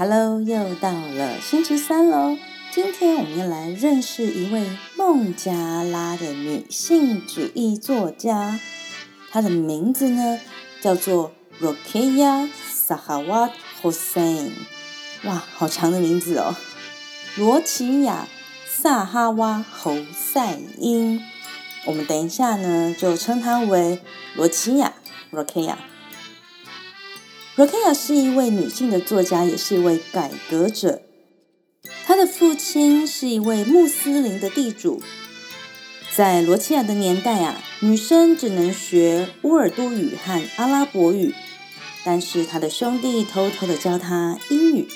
Hello，又到了星期三喽。今天我们要来认识一位孟加拉的女性主义作家，她的名字呢叫做 Rokeya Sahawat Hossain。哇，好长的名字哦！罗奇亚·萨哈瓦侯赛因。我们等一下呢就称她为罗奇亚 Rokeya。Rokeya 是一位女性的作家，也是一位改革者。她的父亲是一位穆斯林的地主。在罗齐亚的年代啊，女生只能学乌尔都语和阿拉伯语，但是她的兄弟偷偷的教她英语。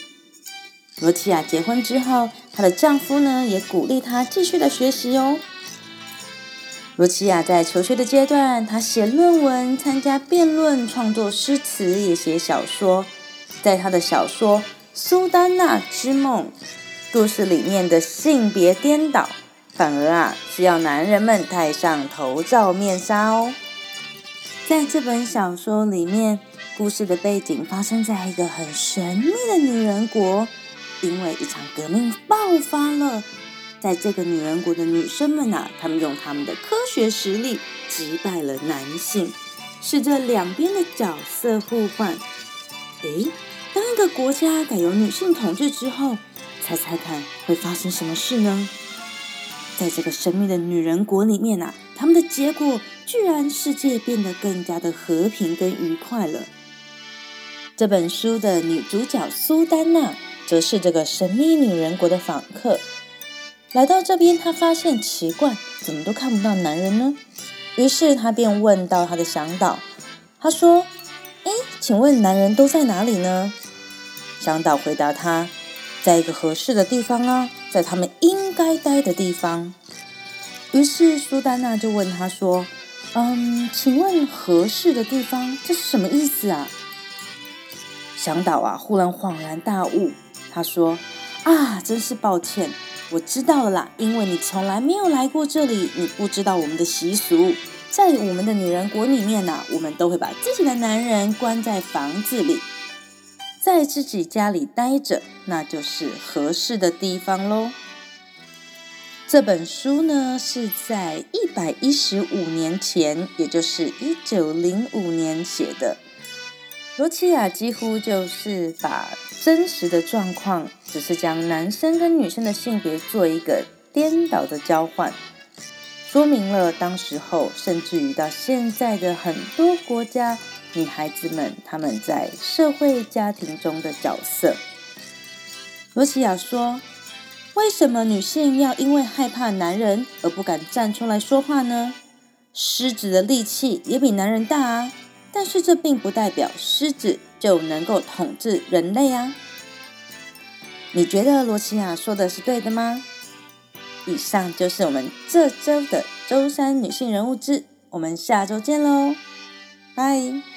罗齐亚结婚之后，她的丈夫呢也鼓励她继续的学习哦。罗齐亚在求学的阶段，她写论文、参加辩论、创作诗词，也写小说。在她的小说《苏丹娜之梦》故事里面的性别颠倒，反而啊是要男人们戴上头罩面纱哦。在这本小说里面，故事的背景发生在一个很神秘的女人国，因为一场革命爆发了。在这个女人国的女生们呐，她们用她们的科学实力击败了男性，使这两边的角色互换。诶，当一个国家改由女性统治之后，猜猜看会发生什么事呢？在这个神秘的女人国里面呐，他们的结果居然世界变得更加的和平跟愉快了。这本书的女主角苏丹娜，则是这个神秘女人国的访客。来到这边，他发现奇怪，怎么都看不到男人呢？于是他便问到他的向导，他说：“哎，请问男人都在哪里呢？”向导回答他：“在一个合适的地方啊，在他们应该待的地方。”于是苏丹娜就问他说：“嗯，请问合适的地方这是什么意思啊？”向导啊，忽然恍然大悟，他说：“啊，真是抱歉。”我知道了啦，因为你从来没有来过这里，你不知道我们的习俗。在我们的女人国里面呢，我们都会把自己的男人关在房子里，在自己家里待着，那就是合适的地方喽。这本书呢是在一百一十五年前，也就是一九零五年写的。罗齐亚几乎就是把真实的状况，只是将男生跟女生的性别做一个颠倒的交换，说明了当时候甚至于到现在的很多国家女孩子们他们在社会家庭中的角色。罗齐亚说：“为什么女性要因为害怕男人而不敢站出来说话呢？狮子的力气也比男人大啊！”但是这并不代表狮子就能够统治人类啊！你觉得罗齐亚说的是对的吗？以上就是我们这周的周三女性人物志，我们下周见喽，拜。